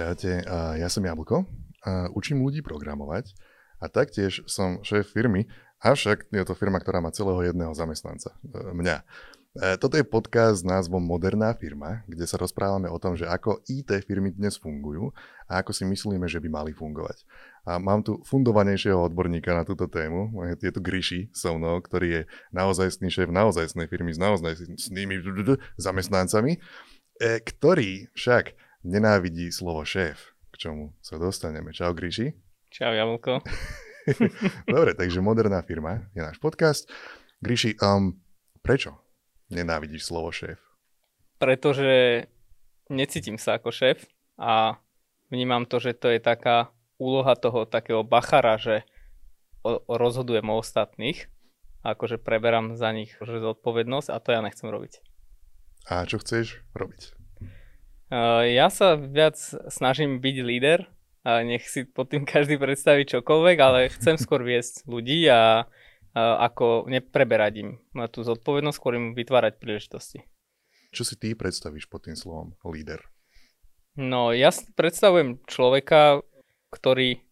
Čaute, ja som Jablko, učím ľudí programovať a taktiež som šéf firmy, avšak je to firma, ktorá má celého jedného zamestnanca, e, mňa. E, toto je podcast s názvom Moderná firma, kde sa rozprávame o tom, že ako IT firmy dnes fungujú a ako si myslíme, že by mali fungovať. A mám tu fundovanejšieho odborníka na túto tému, je tu Gryši so mnou, ktorý je naozajstný šéf naozajstnej firmy s naozajstnými zamestnancami, e, ktorý však nenávidí slovo šéf, k čomu sa dostaneme. Čau Gríši. Čau Jamulko. Dobre, takže moderná firma je náš podcast. Gríši, um, prečo nenávidíš slovo šéf? Pretože necítim sa ako šéf a vnímam to, že to je taká úloha toho takého bachara, že o, o rozhodujem o ostatných a akože preberám za nich že zodpovednosť a to ja nechcem robiť. A čo chceš robiť? Eh, ja sa viac snažím byť líder a nech si pod tým každý predstaví čokoľvek, ale chcem skôr viesť ľudí a, a ako nepreberať im na tú zodpovednosť, skôr im vytvárať príležitosti. Čo si ty predstavíš pod tým slovom líder? No, ja predstavujem človeka, ktorý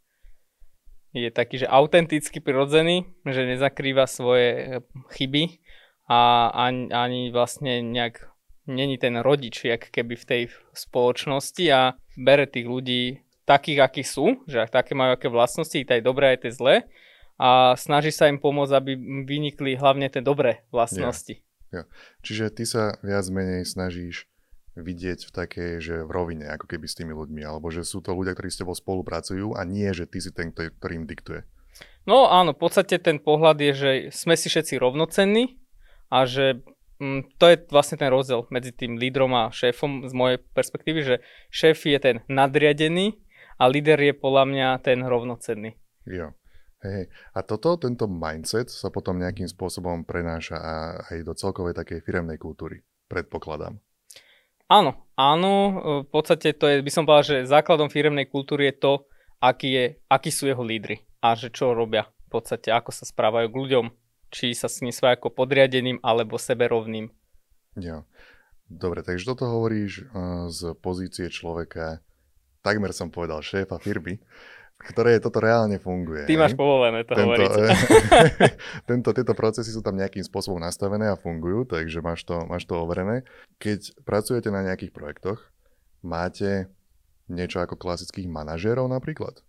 je taký, že autenticky prirodzený, že nezakrýva svoje chyby a ani, ani vlastne nejak není ten rodič, jak keby v tej spoločnosti a bere tých ľudí takých, akí sú, že také majú aké vlastnosti, aj dobré, aj tie zlé a snaží sa im pomôcť, aby vynikli hlavne tie dobré vlastnosti. Ja, ja. Čiže ty sa viac menej snažíš vidieť v takej, že v rovine, ako keby s tými ľuďmi, alebo že sú to ľudia, ktorí s tebou spolupracujú a nie, že ty si ten, ktorý im diktuje. No áno, v podstate ten pohľad je, že sme si všetci rovnocenní a že to je vlastne ten rozdiel medzi tým lídrom a šéfom z mojej perspektívy, že šéf je ten nadriadený a líder je podľa mňa ten rovnocenný. Jo. Hej, a toto, tento mindset sa potom nejakým spôsobom prenáša aj do celkovej takej firemnej kultúry, predpokladám. Áno, áno, v podstate to je, by som povedal, že základom firemnej kultúry je to, aký, je, akí sú jeho lídry a že čo robia v podstate, ako sa správajú k ľuďom, či sa s ním ako podriadeným alebo seberovným. Jo. Dobre, takže toto hovoríš uh, z pozície človeka, takmer som povedal šéfa firmy, v ktorej toto reálne funguje. Ty máš povolené to tento, hovoriť. tento, tieto procesy sú tam nejakým spôsobom nastavené a fungujú, takže máš to, máš to overené. Keď pracujete na nejakých projektoch, máte niečo ako klasických manažérov napríklad?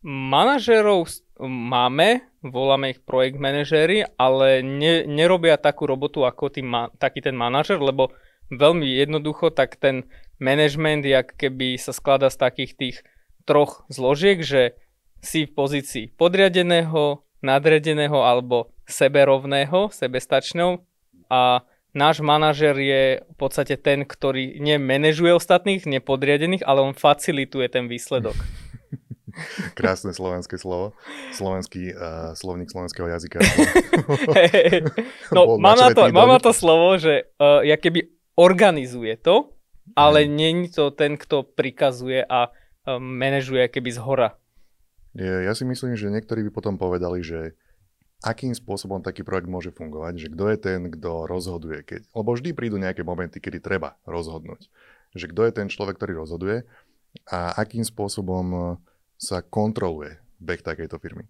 Manažérov máme, voláme ich projekt manažéri, ale ne, nerobia takú robotu ako tý ma, taký ten manažer, lebo veľmi jednoducho tak ten management jak keby sa skladá z takých tých troch zložiek, že si v pozícii podriadeného, nadriadeného alebo seberovného, sebestačného a náš manažer je v podstate ten, ktorý nemenežuje ostatných, nepodriadených, ale on facilituje ten výsledok. Krásne slovenské slovo. Slovenský uh, slovník slovenského jazyka. hey, no, má na, to, má na to slovo, že uh, ja keby organizuje to, ale hmm. není to ten, kto prikazuje a uh, manažuje keby z hora. Ja, ja si myslím, že niektorí by potom povedali, že akým spôsobom taký projekt môže fungovať, že kto je ten, kto rozhoduje. Keď, lebo vždy prídu nejaké momenty, kedy treba rozhodnúť. Že kto je ten človek, ktorý rozhoduje a akým spôsobom sa kontroluje beh takejto firmy?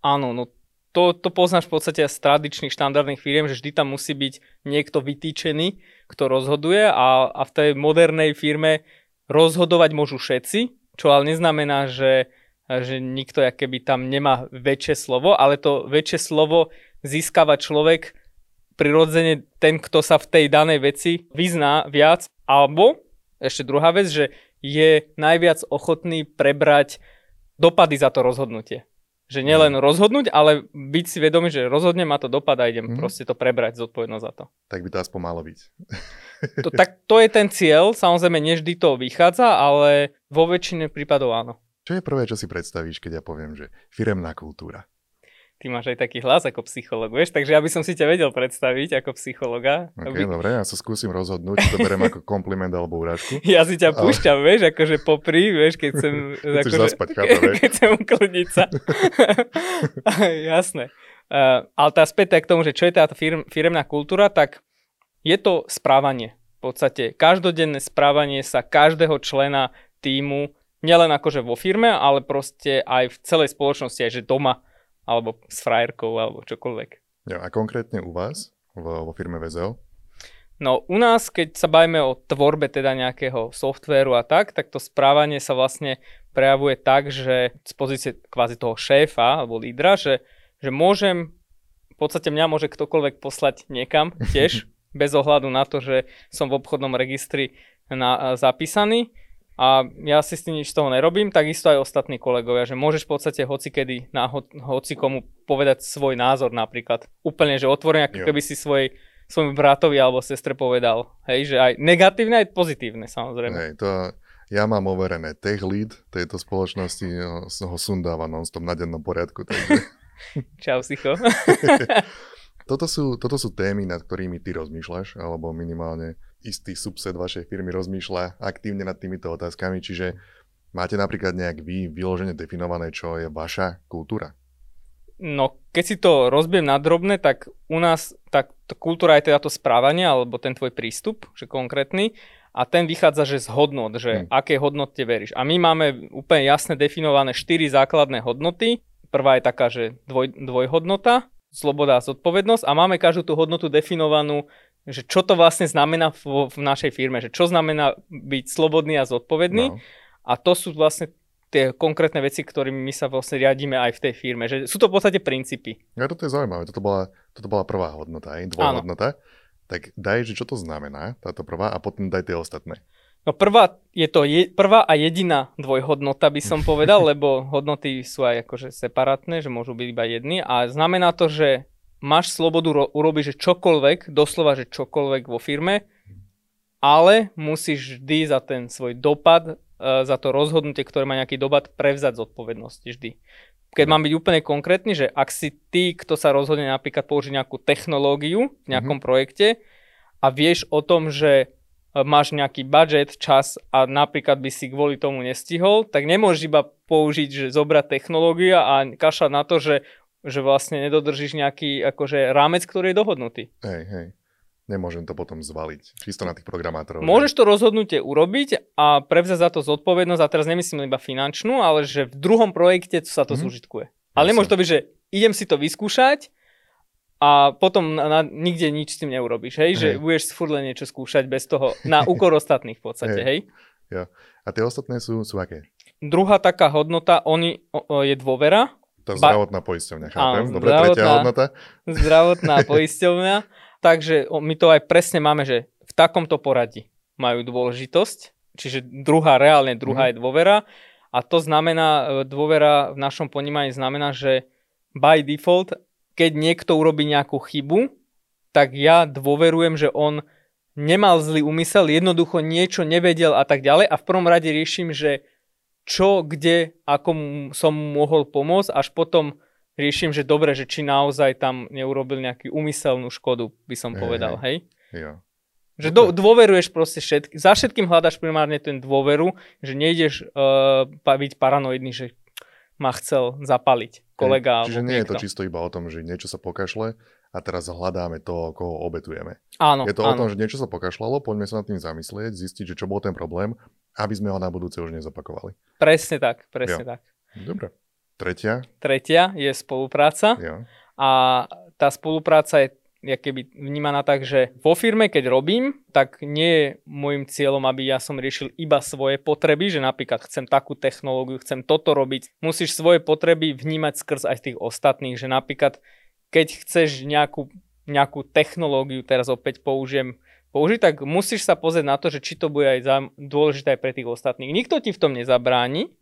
Áno, no to, to poznáš v podstate z tradičných štandardných firiem, že vždy tam musí byť niekto vytýčený, kto rozhoduje a, a v tej modernej firme rozhodovať môžu všetci, čo ale neznamená, že, že nikto keby tam nemá väčšie slovo, ale to väčšie slovo získava človek prirodzene ten, kto sa v tej danej veci vyzná viac, alebo ešte druhá vec, že je najviac ochotný prebrať dopady za to rozhodnutie. Že nielen mm. rozhodnúť, ale byť si vedomý, že rozhodne ma to dopad a idem mm. proste to prebrať zodpovednosť za to. Tak by to aspoň malo byť. To, tak to je ten cieľ, samozrejme nevždy to vychádza, ale vo väčšine prípadov áno. Čo je prvé, čo si predstavíš, keď ja poviem, že firemná kultúra? Ty máš aj taký hlas ako psycholog, vieš, takže ja by som si ťa vedel predstaviť ako psychologa. Ok, aby... dobre, ja sa skúsim rozhodnúť, či to berem ako kompliment alebo urážku. Ja si ťa ale... púšťam, vieš, akože popri, vieš, keď chcem... akože, zaspať, chápa, vieš? Keď chcem uklidniť sa. Jasné. Uh, ale tá späť k tomu, že čo je tá firm, firemná kultúra, tak je to správanie. V podstate každodenné správanie sa každého člena týmu, nielen akože vo firme, ale proste aj v celej spoločnosti, aj že doma, alebo s frajerkou, alebo čokoľvek. Jo, a konkrétne u vás, vo, vo firme VZO? No u nás, keď sa bavíme o tvorbe teda nejakého softvéru a tak, tak to správanie sa vlastne prejavuje tak, že z pozície kvázi toho šéfa alebo lídra, že, že môžem, v podstate mňa môže ktokoľvek poslať niekam tiež, bez ohľadu na to, že som v obchodnom registri na, zapísaný a ja si s tým nič z toho nerobím, takisto aj ostatní kolegovia, že môžeš v podstate hocikedy na ho, hoci komu povedať svoj názor napríklad. Úplne, že otvorene, ako keby si svojej svojmu bratovi alebo sestre povedal. Hej, že aj negatívne, aj pozitívne samozrejme. Hej, to ja mám overené tech lead tejto spoločnosti, ho, ho sundáva non-stop na dennom poriadku. Takže... Čau, Sicho. toto, sú, toto sú témy, nad ktorými ty rozmýšľaš, alebo minimálne istý subset vašej firmy rozmýšľa aktívne nad týmito otázkami, čiže máte napríklad nejak vy vyložene definované, čo je vaša kultúra? No, keď si to rozbiem na drobné, tak u nás tak kultúra je teda to správanie, alebo ten tvoj prístup, že konkrétny, a ten vychádza, že z hodnot, že hmm. aké hodnote veríš. A my máme úplne jasne definované štyri základné hodnoty. Prvá je taká, že dvoj, dvojhodnota, sloboda a zodpovednosť a máme každú tú hodnotu definovanú, že čo to vlastne znamená v, v našej firme, že čo znamená byť slobodný a zodpovedný. No. A to sú vlastne tie konkrétne veci, ktorými my sa vlastne riadíme aj v tej firme. Že sú to v podstate princípy. Ja, toto je zaujímavé. Toto bola, toto bola prvá hodnota, aj dvojhodnota. Tak daj, že čo to znamená, táto prvá, a potom daj tie ostatné. No prvá je to je, prvá a jediná dvojhodnota, by som povedal, lebo hodnoty sú aj akože separátne, že môžu byť iba jedny. A znamená to, že máš slobodu ro- urobiť, že čokoľvek, doslova, že čokoľvek vo firme, ale musíš vždy za ten svoj dopad E, za to rozhodnutie, ktoré má nejaký dobad, prevzať zodpovednosť vždy. Keď mhm. mám byť úplne konkrétny, že ak si ty, kto sa rozhodne napríklad použiť nejakú technológiu v nejakom mm-hmm. projekte a vieš o tom, že e, máš nejaký budget, čas a napríklad by si kvôli tomu nestihol, tak nemôžeš iba použiť, že zobrať technológiu a kašľať na to, že, že vlastne nedodržíš nejaký akože rámec, ktorý je dohodnutý. Hej, hej nemôžem to potom zvaliť čisto na tých programátorov. Môžeš to rozhodnutie urobiť a prevzať za to zodpovednosť, a teraz nemyslím iba finančnú, ale že v druhom projekte sa to mm-hmm. zúžitkuje. Ale nemôže to byť, že idem si to vyskúšať a potom na, na, nikde nič s tým neurobiš, hej? hej. Že budeš furt len niečo skúšať bez toho, na úkor ostatných v podstate, hej? hej? Ja. A tie ostatné sú, sú aké? Druhá taká hodnota oni, o, o, je dôvera. Tá zdravotná poisťovňa, chápem. Áno, Dobre, tretia hodnota. Zdravotná poisťovňa. Takže my to aj presne máme, že v takomto poradí majú dôležitosť, čiže druhá, reálne druhá mm. je dôvera a to znamená, e, dôvera v našom ponímaní znamená, že by default, keď niekto urobí nejakú chybu, tak ja dôverujem, že on nemal zlý úmysel, jednoducho niečo nevedel a tak ďalej a v prvom rade riešim, že čo, kde, ako som mohol pomôcť, až potom riešim, že dobre, že či naozaj tam neurobil nejakú umyselnú škodu, by som povedal, hej? Jo. Že do, dôveruješ proste všetky, za všetkým hľadaš primárne ten dôveru, že nejdeš uh, byť paranoidný, že ma chcel zapaliť kolega. Čiže nie niekto. je to čisto iba o tom, že niečo sa pokašle a teraz hľadáme toho, koho obetujeme. Áno, je to áno. o tom, že niečo sa pokašľalo, poďme sa nad tým zamyslieť, zistiť, že čo bol ten problém, aby sme ho na budúce už nezapakovali. Presne tak, presne jo. tak. Dobre. Tretia? Tretia je spolupráca. Jo. A tá spolupráca je je keby vnímaná tak, že vo firme, keď robím, tak nie je môjim cieľom, aby ja som riešil iba svoje potreby, že napríklad chcem takú technológiu, chcem toto robiť. Musíš svoje potreby vnímať skrz aj tých ostatných, že napríklad keď chceš nejakú, nejakú technológiu, teraz opäť použijem, použiť, tak musíš sa pozrieť na to, že či to bude aj dôležité aj pre tých ostatných. Nikto ti v tom nezabráni,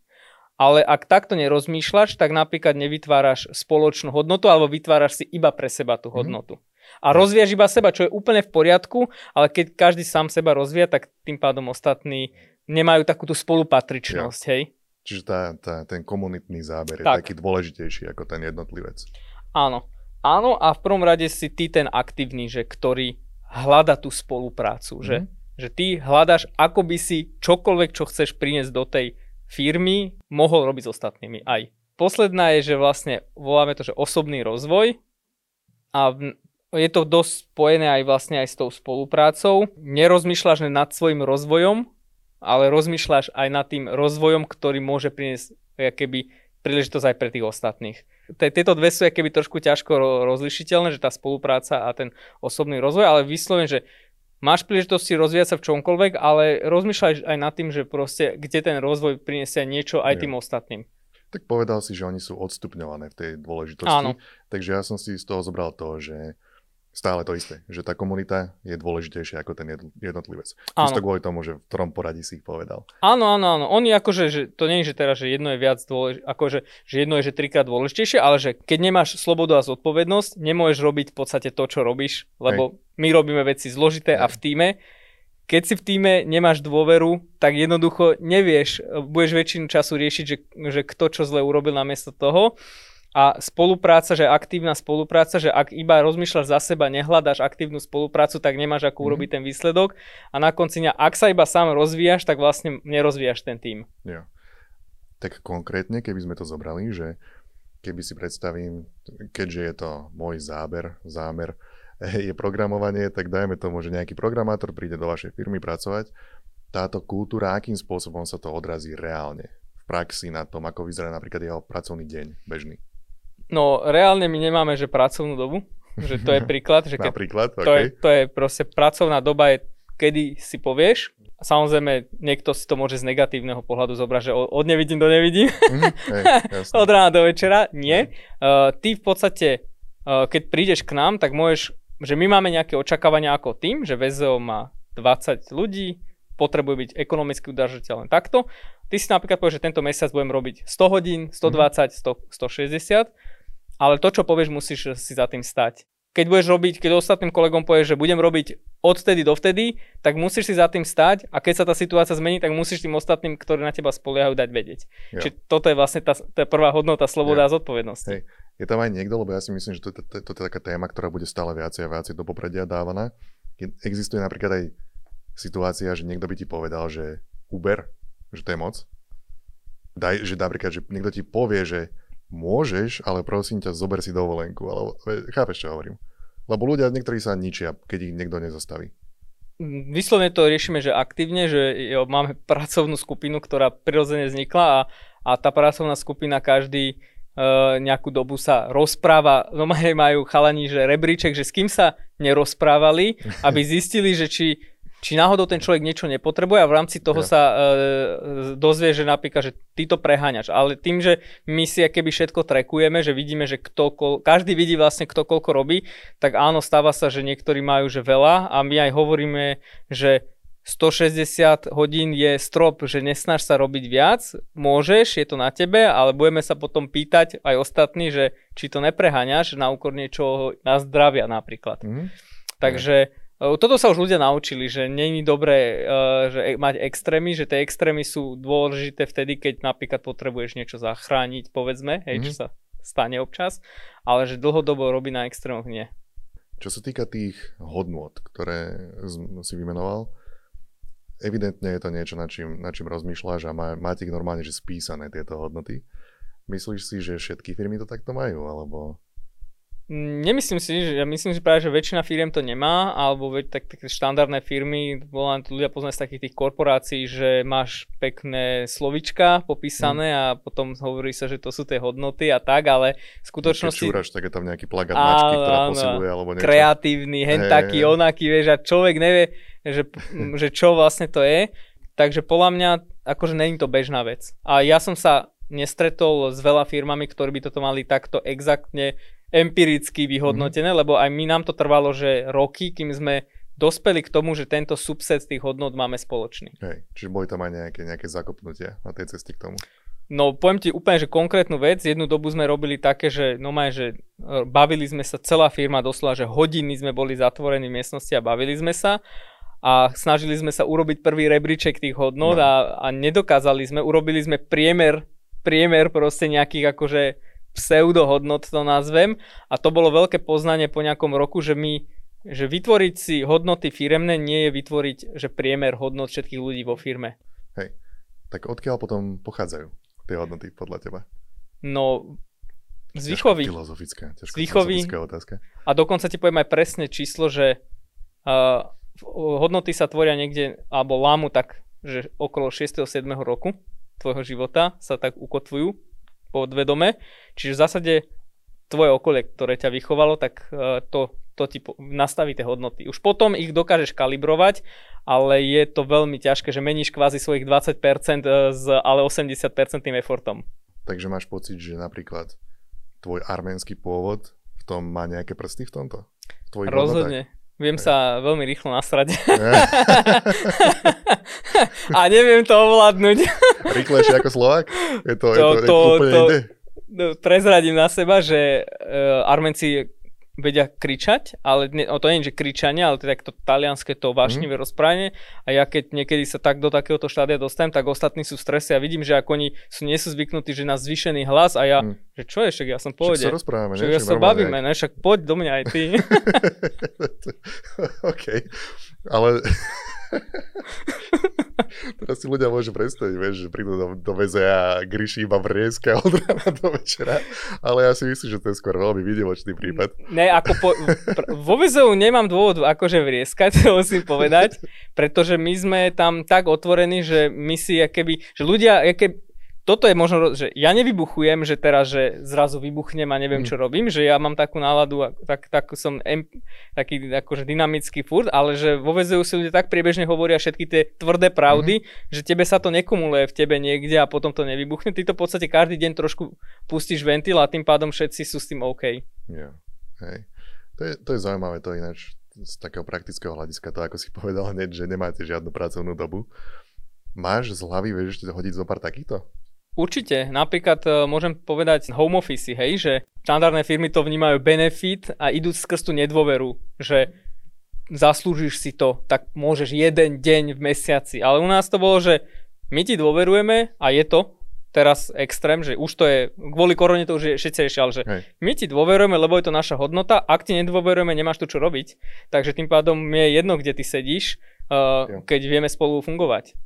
ale ak takto nerozmýšľaš, tak napríklad nevytváraš spoločnú hodnotu alebo vytváraš si iba pre seba tú mhm. hodnotu. Mm. A rozvíjaš iba seba, čo je úplne v poriadku, ale keď každý sám seba rozvíja, tak tým pádom ostatní nemajú takú tú spolupatričnosť, ja. hej? Čiže tá, tá, ten komunitný záber tak. je taký dôležitejší ako ten jednotlivec. Áno. Áno a v prvom rade si ty ten aktívny, že ktorý hľada tú spoluprácu, mm. že, mhm. že ty hľadaš, ako by si čokoľvek, čo chceš priniesť do tej firmy mohol robiť s ostatnými aj. Posledná je, že vlastne voláme to, že osobný rozvoj a je to dosť spojené aj vlastne aj s tou spoluprácou. Nerozmýšľaš nad svojim rozvojom, ale rozmýšľaš aj nad tým rozvojom, ktorý môže priniesť keby príležitosť aj pre tých ostatných. Tieto dve sú keby trošku ťažko rozlišiteľné, že tá spolupráca a ten osobný rozvoj, ale vyslovene, že máš príležitosti rozvíjať sa v čomkoľvek, ale rozmýšľaj aj nad tým, že proste, kde ten rozvoj priniesie niečo aj tým ostatným. Tak povedal si, že oni sú odstupňované v tej dôležitosti. Áno. Takže ja som si z toho zobral to, že stále to isté, že tá komunita je dôležitejšia ako ten jednotlivec. Čisto kvôli tomu, že v ktorom poradí si ich povedal. Áno, áno, áno. Oni akože, že to nie je, že teraz, že jedno je viac dôležité, akože, že jedno je, že trikrát dôležitejšie, ale že keď nemáš slobodu a zodpovednosť, nemôžeš robiť v podstate to, čo robíš, lebo Hej. my robíme veci zložité Hej. a v týme. Keď si v týme nemáš dôveru, tak jednoducho nevieš, budeš väčšinu času riešiť, že, že kto čo zle urobil namiesto toho a spolupráca, že aktívna spolupráca, že ak iba rozmýšľaš za seba, nehľadáš aktívnu spoluprácu, tak nemáš ako mm. urobiť ten výsledok a na konci dňa, ak sa iba sám rozvíjaš, tak vlastne nerozvíjaš ten tým. Jo. Tak konkrétne, keby sme to zobrali, že keby si predstavím, keďže je to môj záber, zámer, je programovanie, tak dajme tomu, že nejaký programátor príde do vašej firmy pracovať. Táto kultúra, akým spôsobom sa to odrazí reálne v praxi na tom, ako vyzerá napríklad jeho pracovný deň bežný. No, reálne my nemáme, že pracovnú dobu, že to je príklad. Že keď Napríklad, to, okay. je, to je proste pracovná doba, je, kedy si povieš. Samozrejme, niekto si to môže z negatívneho pohľadu zobrať, že od nevidím do nevidím. Mm, hej, od rána do večera. Nie. Uh, ty v podstate, uh, keď prídeš k nám, tak môžeš, že my máme nejaké očakávania ako tým, že VZO má 20 ľudí, potrebuje byť ekonomicky udržateľné takto. Ty si napríklad povieš, že tento mesiac budem robiť 100 hodín, 120, 100, 160 ale to, čo povieš, musíš si za tým stať. Keď budeš robiť, keď ostatným kolegom povieš, že budem robiť odtedy dovtedy, tak musíš si za tým stať a keď sa tá situácia zmení, tak musíš tým ostatným, ktorí na teba spoliehajú, dať vedieť. Jo. Čiže toto je vlastne tá, tá prvá hodnota, sloboda jo. a zodpovednosť. Hej. Je tam aj niekto, lebo ja si myslím, že to, to, to, to je taká téma, ktorá bude stále viacej a viacej do popredia dávaná. Existuje napríklad aj situácia, že niekto by ti povedal, že Uber, že to je moc. Daj, že napríklad, že niekto ti povie, že môžeš, ale prosím ťa, zober si dovolenku. Ale chápeš, čo hovorím? Lebo ľudia niektorí sa ničia, keď ich niekto nezastaví. Vyslovene to riešime, že aktívne, že jo, máme pracovnú skupinu, ktorá prirodzene vznikla a, a tá pracovná skupina každý uh, nejakú dobu sa rozpráva, no majú chalani, že rebríček, že s kým sa nerozprávali, aby zistili, že či či náhodou ten človek niečo nepotrebuje a v rámci toho ja. sa e, dozvie, že napríklad, že ty to preháňaš. Ale tým, že my si keby všetko trekujeme, že vidíme, že kto, kol, každý vidí vlastne kto koľko robí, tak áno, stáva sa, že niektorí majú že veľa a my aj hovoríme, že 160 hodín je strop, že nesnaž sa robiť viac, môžeš, je to na tebe, ale budeme sa potom pýtať aj ostatní, že či to nepreháňaš na úkor niečoho na zdravia napríklad. Mm. Takže toto sa už ľudia naučili, že není dobré uh, že e, mať extrémy, že tie extrémy sú dôležité vtedy, keď napríklad potrebuješ niečo zachrániť, povedzme, hej, mm-hmm. čo mhm. sa stane občas, ale že dlhodobo robí na extrémoch nie. Čo sa týka tých hodnôt, ktoré si vymenoval, evidentne je to niečo, nad čím, nad čím rozmýšľaš a má, máte ich normálne že spísané tieto hodnoty. Myslíš si, že všetky firmy to takto majú, alebo Nemyslím si, že ja myslím, že práve, že väčšina firiem to nemá, alebo veď tak, také štandardné firmy, volám ľudia poznajú z takých tých korporácií, že máš pekné slovička popísané mm. a potom hovorí sa, že to sú tie hodnoty a tak, ale v skutočnosti... Keď čúraš, tak je tam nejaký plagát mačky, ktorá posiluje alebo niečo. Kreatívny, hen hey, taký, hey. onaký, vieš, a človek nevie, že, že čo vlastne to je. Takže podľa mňa, akože není to bežná vec. A ja som sa nestretol s veľa firmami, ktorí by toto mali takto exaktne empiricky vyhodnotené, mm. lebo aj my nám to trvalo, že roky, kým sme dospeli k tomu, že tento subset tých hodnot máme spoločný. Hej, čiže boli tam aj nejaké, nejaké zakopnutia na tej ceste k tomu. No poviem ti úplne, že konkrétnu vec, jednu dobu sme robili také, že no maj, že e, bavili sme sa, celá firma doslova, že hodiny sme boli zatvorení v miestnosti a bavili sme sa a snažili sme sa urobiť prvý rebríček tých hodnot no. a, a nedokázali sme, urobili sme priemer, priemer proste nejakých akože pseudohodnot to nazvem a to bolo veľké poznanie po nejakom roku, že my že vytvoriť si hodnoty firemné nie je vytvoriť, že priemer hodnot všetkých ľudí vo firme. Hej, tak odkiaľ potom pochádzajú tie hodnoty podľa teba? No, z výchovy. Filozofická, ťažko filozofická otázka. A dokonca ti poviem aj presne číslo, že uh, hodnoty sa tvoria niekde, alebo lámu tak že okolo 6. 7. roku tvojho života sa tak ukotvujú podvedome. Čiže v zásade tvoje okolie, ktoré ťa vychovalo, tak uh, to, to ti nastaví tie hodnoty. Už potom ich dokážeš kalibrovať, ale je to veľmi ťažké, že meníš kvázi svojich 20% s ale 80% effortom. Takže máš pocit, že napríklad tvoj arménsky pôvod v tom má nejaké prsty v tomto? V Rozhodne. Hodnotách? Viem sa veľmi rýchlo nasrať. a neviem to ovládnuť. Rýchlejšie ako Slovak? Je to, to, je to, to, je to úplne to, inde? prezradím na seba, že uh, Armenci vedia kričať, ale ne, o to nie je, že kričanie, ale to je takto talianské to vášnivé mm. rozprávanie a ja keď niekedy sa tak do takéhoto štádia dostanem, tak ostatní sú v strese a vidím, že ako oni sú, nie sú zvyknutí, že na zvýšený hlas a ja, mm. že čo je, však ja som v pohode. Však sa rozprávame, však ja sa bavíme, ne, však poď do mňa aj ty. OK, ale Teraz si ľudia môžu predstaviť, vieš, že prídu do, do VZA a Gryši iba vrieska od rána do večera, ale ja si myslím, že to je skôr veľmi výnimočný prípad. Ne, ako po, pr- vo VZU nemám dôvod akože vrieskať, to musím povedať, pretože my sme tam tak otvorení, že my si keby, že ľudia, keby, toto je možno, že ja nevybuchujem, že teraz, že zrazu vybuchnem a neviem, mm. čo robím, že ja mám takú náladu, tak, tak som em, taký akože dynamický furt, ale že vo VZU si ľudia tak priebežne hovoria všetky tie tvrdé pravdy, mm. že tebe sa to nekumuluje v tebe niekde a potom to nevybuchne. Ty to v podstate každý deň trošku pustíš ventil a tým pádom všetci sú s tým OK. Yeah. Hej. To je, to je zaujímavé, to ináč z takého praktického hľadiska, to ako si povedal hneď, že nemáte žiadnu pracovnú dobu. Máš z hlavy, vieš, ešte hodiť zo pár takýchto? Určite, napríklad uh, môžem povedať home office, hej, že štandardné firmy to vnímajú benefit a idú skrz tú nedôveru, že zaslúžiš si to, tak môžeš jeden deň v mesiaci. Ale u nás to bolo, že my ti dôverujeme a je to teraz extrém, že už to je, kvôli korone to už je všetci riešia, ale že Hej. my ti dôverujeme, lebo je to naša hodnota, ak ti nedôverujeme, nemáš tu čo robiť. Takže tým pádom mi je jedno, kde ty sedíš, uh, keď vieme spolu fungovať.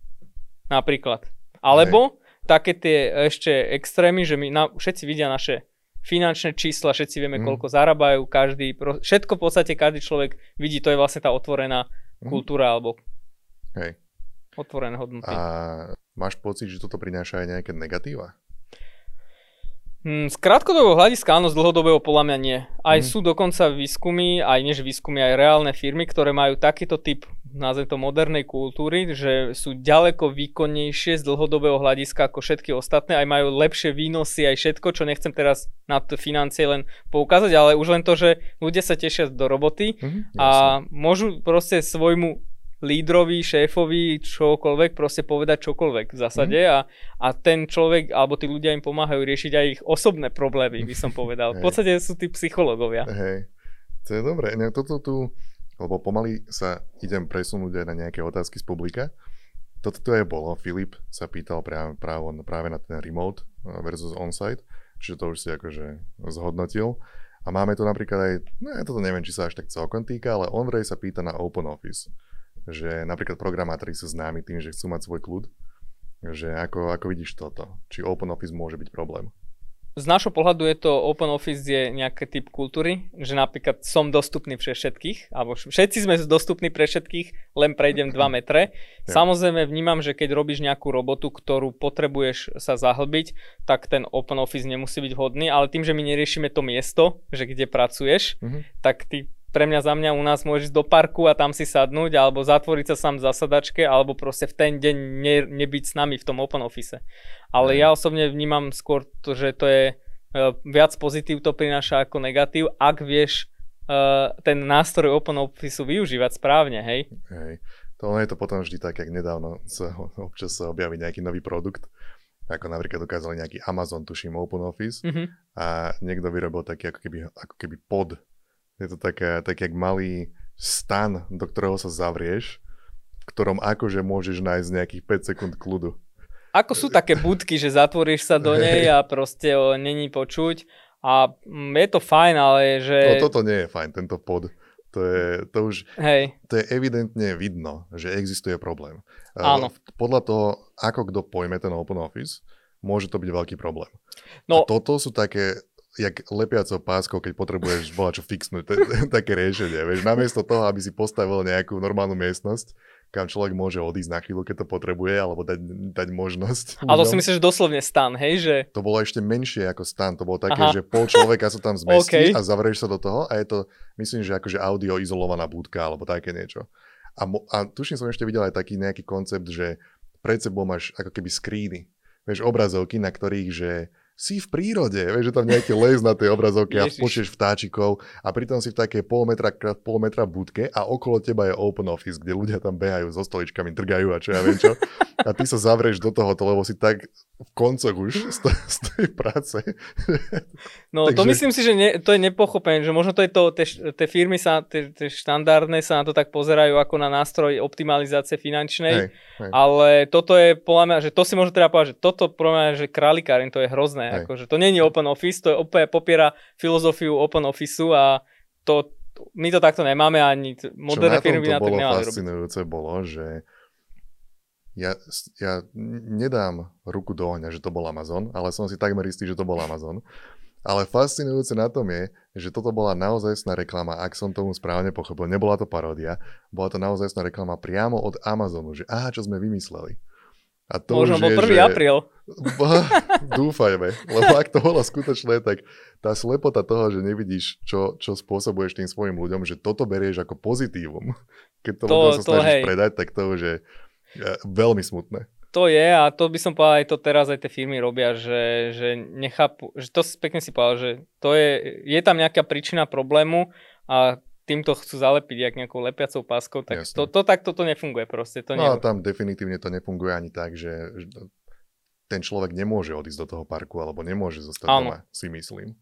Napríklad. Alebo Hej také tie ešte extrémy, že my na, všetci vidia naše finančné čísla, všetci vieme, mm. koľko zarábajú, každý, všetko v podstate každý človek vidí, to je vlastne tá otvorená mm. kultúra alebo Hej. otvorené hodnoty. A máš pocit, že toto prináša aj nejaké negatíva? Mm, z krátkodobého hľadiska áno, z dlhodobého podľa mňa nie. Aj mm. sú dokonca výskumy, aj než výskumy, aj reálne firmy, ktoré majú takýto typ, nazvem to modernej kultúry, že sú ďaleko výkonnejšie z dlhodobého hľadiska ako všetky ostatné, aj majú lepšie výnosy, aj všetko, čo nechcem teraz na to financie len poukázať, ale už len to, že ľudia sa tešia do roboty mm, a môžu proste svojmu lídrovi, šéfovi, čokoľvek, proste povedať čokoľvek v zásade mm. a, a ten človek, alebo tí ľudia im pomáhajú riešiť aj ich osobné problémy, by som povedal. v podstate sú tí psychológovia. Hej, to je dobré. Ne, toto tu, lebo pomaly sa idem presunúť aj na nejaké otázky z publika. Toto tu aj bolo. Filip sa pýtal práve, práve, práve na ten remote versus on-site, čiže to už si akože zhodnotil. A máme tu napríklad aj, no ja toto neviem, či sa až tak celkom týka, ale on sa pýta na Open Office že napríklad programátori sú známi tým, že chcú mať svoj kľud, že ako, ako vidíš toto? Či Open Office môže byť problém? Z nášho pohľadu je to Open Office je nejaký typ kultúry, že napríklad som dostupný pre všetkých, alebo všetci sme dostupní pre všetkých, len prejdem 2 metre. Samozrejme vnímam, že keď robíš nejakú robotu, ktorú potrebuješ sa zahlbiť, tak ten Open Office nemusí byť vhodný, ale tým, že my neriešime to miesto, že kde pracuješ, mm-hmm. tak ty pre mňa za mňa u nás môžeš do parku a tam si sadnúť, alebo zatvoriť sa sám v zasadačke, alebo proste v ten deň ne, nebyť s nami v tom open office. Ale ja osobne vnímam skôr to, že to je uh, viac pozitív to prináša ako negatív, ak vieš uh, ten nástroj open office využívať správne, hej? Hej. To je to potom vždy tak, jak nedávno sa občas sa objaví nejaký nový produkt, ako napríklad ukázali nejaký Amazon, tuším, Open Office mm-hmm. a niekto vyrobil taký ako keby, ako keby pod je to také, tak jak malý stan, do ktorého sa zavrieš, v ktorom akože môžeš nájsť nejakých 5 sekúnd kľudu. Ako sú také budky, že zatvoríš sa do nej a proste o, není počuť a mm, je to fajn, ale že... No toto nie je fajn, tento pod. To je, to už, Hej. to je evidentne vidno, že existuje problém. Áno. Podľa toho, ako kto pojme ten open office, môže to byť veľký problém. No, a toto sú také jak lepiacou páskou, keď potrebuješ bola čo fixnúť, t- t- také riešenie. Vieš, namiesto toho, aby si postavil nejakú normálnu miestnosť, kam človek môže odísť na chvíľu, keď to potrebuje, alebo dať, dať možnosť. Ale to si myslíš, že doslovne stan, hej? Že... To bolo ešte menšie ako stan, to bolo také, Aha. že pol človeka sa tam zmestí okay. a zavrieš sa do toho a je to, myslím, že akože audio izolovaná budka alebo také niečo. A, mo- a tuším som ešte videl aj taký nejaký koncept, že pred sebou máš ako keby skríny, vieš, obrazovky, na ktorých, že si v prírode, vieš, že tam nejaký les na tej obrazovke a počuješ vtáčikov a pritom si v takej pol metra krát pol metra budke a okolo teba je open office, kde ľudia tam behajú so stoličkami, drgajú a čo ja viem čo. A ty sa zavrieš do tohoto, lebo si tak koncoch už z, to, z tej práce. No Takže... to myslím si, že ne, to je nepochopené, že možno to je to, tie firmy sa, tie štandardné sa na to tak pozerajú ako na nástroj optimalizácie finančnej, hej, hej. ale toto je podľa mňa, že to si možno treba povedať, že toto podľa mňa, že králikárin, to je hrozné Akože to nie je open office, to je úplne popiera filozofiu open officeu a to, my to takto nemáme ani moderné firmy na to nemali fascinujúce robiť. bolo, že ja, ja nedám ruku do ohňa, že to bol Amazon, ale som si takmer istý, že to bol Amazon. Ale fascinujúce na tom je, že toto bola naozajstná reklama, ak som tomu správne pochopil. Nebola to paródia, bola to naozajstná reklama priamo od Amazonu, že aha, čo sme vymysleli. A to Možno bol 1. Že... apríl. Dúfajme, lebo ak to bolo skutočné, tak tá slepota toho, že nevidíš, čo, čo spôsobuješ tým svojim ľuďom, že toto berieš ako pozitívum, keď to, to sa snažíš hej. predať, tak to už je veľmi smutné. To je a to by som povedal, aj to teraz aj tie firmy robia, že, že nechápu, že to pekne si povedal, že to je, je tam nejaká príčina problému a týmto chcú zalepiť jak nejakou lepiacou páskou, tak to, to, tak toto nefunguje proste. To no a tam definitívne to nefunguje ani tak, že ten človek nemôže odísť do toho parku alebo nemôže zostať ano. doma, si myslím.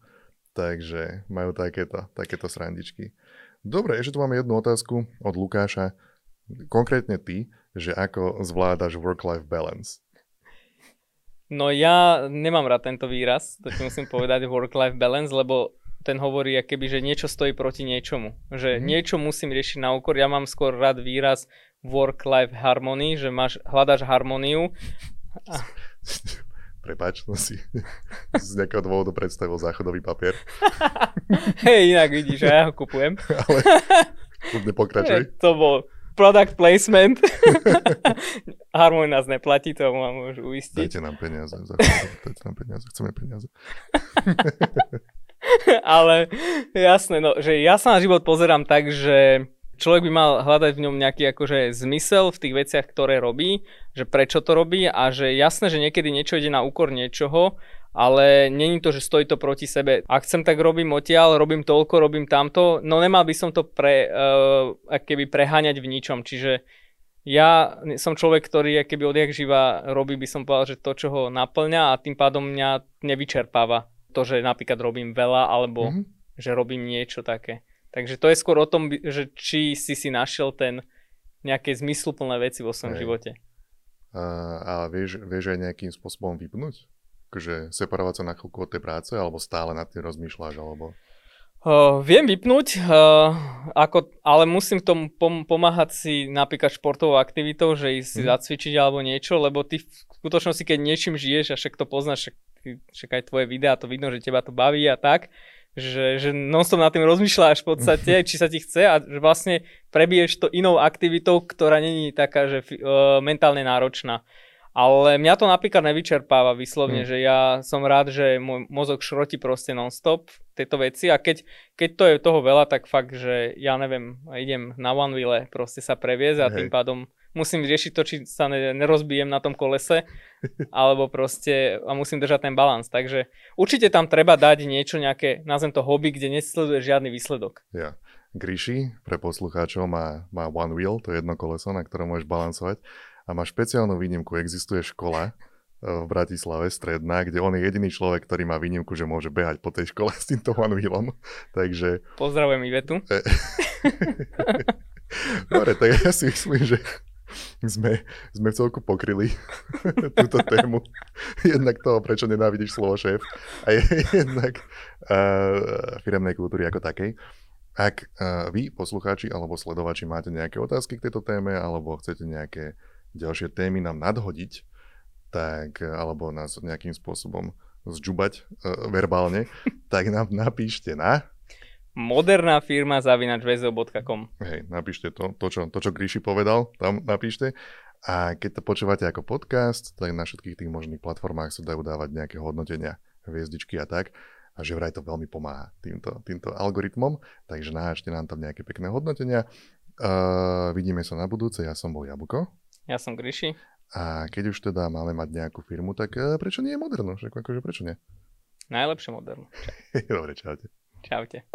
Takže majú takéto, takéto srandičky. Dobre, ešte tu máme jednu otázku od Lukáša. Konkrétne ty, že ako zvládaš work-life balance? No ja nemám rád tento výraz, to musím povedať work-life balance, lebo ten hovorí, keby, že niečo stojí proti niečomu. Že mm. niečo musím riešiť na úkor. Ja mám skôr rád výraz work-life harmony, že máš, hľadaš harmóniu. Prepač, no si z nejakého dôvodu predstavil záchodový papier. Hej, inak vidíš, ja ho kupujem. Ale kľudne pokračuj. to bol product placement. Harmonia nás neplatí, to vám môžu uistiť. Dajte nám peniaze, dajte nám peniaze, chceme peniaze. Ale jasné, no, že ja sa na život pozerám tak, že človek by mal hľadať v ňom nejaký akože zmysel v tých veciach, ktoré robí, že prečo to robí a že jasné, že niekedy niečo ide na úkor niečoho, ale není to, že stojí to proti sebe. Ak chcem, tak robím odtiaľ, robím toľko, robím tamto, no nemal by som to pre, uh, keby preháňať v ničom, čiže ja som človek, ktorý keby odjak živa robí, by som povedal, že to, čo ho naplňa a tým pádom mňa nevyčerpáva to, že napríklad robím veľa, alebo mm-hmm. že robím niečo také. Takže to je skôr o tom, že či si si našiel ten nejaké zmysluplné veci vo svojom Hej. živote. A, a vieš, vieš aj nejakým spôsobom vypnúť? Akože separovať sa na chvíľku od tej práce, alebo stále nad tým rozmýšľaš, alebo... Uh, viem vypnúť, uh, ako, ale musím k tomu pom- pomáhať si napríklad športovou aktivitou, že ísť si mm. zacvičiť alebo niečo, lebo ty v skutočnosti, keď niečím žiješ a však to poznáš, však však aj tvoje videá, to vidno, že teba to baví a tak, že, že non-stop nad tým rozmýšľaš v podstate, či sa ti chce a že vlastne prebiješ to inou aktivitou, ktorá není taká, že uh, mentálne náročná. Ale mňa to napríklad nevyčerpáva vyslovne, mm. že ja som rád, že môj mozog šroti proste non-stop tieto veci a keď, keď to je toho veľa, tak fakt, že ja neviem, idem na one wheel proste sa previesť a Hej. tým pádom musím riešiť to, či sa nerozbijem na tom kolese, alebo proste a musím držať ten balans. Takže určite tam treba dať niečo, nejaké, nazvem to hobby, kde nesleduje žiadny výsledok. Ja. Gríši, pre poslucháčov, má, má one wheel, to je jedno koleso, na ktorom môžeš balansovať. A má špeciálnu výnimku, existuje škola, e, v Bratislave, stredná, kde on je jediný človek, ktorý má výnimku, že môže behať po tej škole s týmto wheelom. Takže... Pozdravujem Ivetu. E, Dobre, tak ja si myslím, že sme, sme celku pokryli túto tému. Jednak toho, prečo nenávidíš slovo šéf a jednak uh, firemnej kultúry ako takej. Ak uh, vy, poslucháči alebo sledovači, máte nejaké otázky k tejto téme alebo chcete nejaké ďalšie témy nám nadhodiť, tak, alebo nás nejakým spôsobom zžubať uh, verbálne, tak nám napíšte na moderná firma zavinač väzov.com. Hej, napíšte to, to čo, to, čo Gríši povedal, tam napíšte. A keď to počúvate ako podcast, tak na všetkých tých možných platformách sa dajú dávať nejaké hodnotenia, hviezdičky a tak. A že vraj to veľmi pomáha týmto, týmto algoritmom, takže nájdete nám tam nejaké pekné hodnotenia. Uh, vidíme sa na budúce, ja som bol Jabuko. Ja som Gríši. A keď už teda máme mať nejakú firmu, tak uh, prečo nie je moderno? Však akože prečo nie? Najlepšie moderno. Dobre, čaute. Čaute.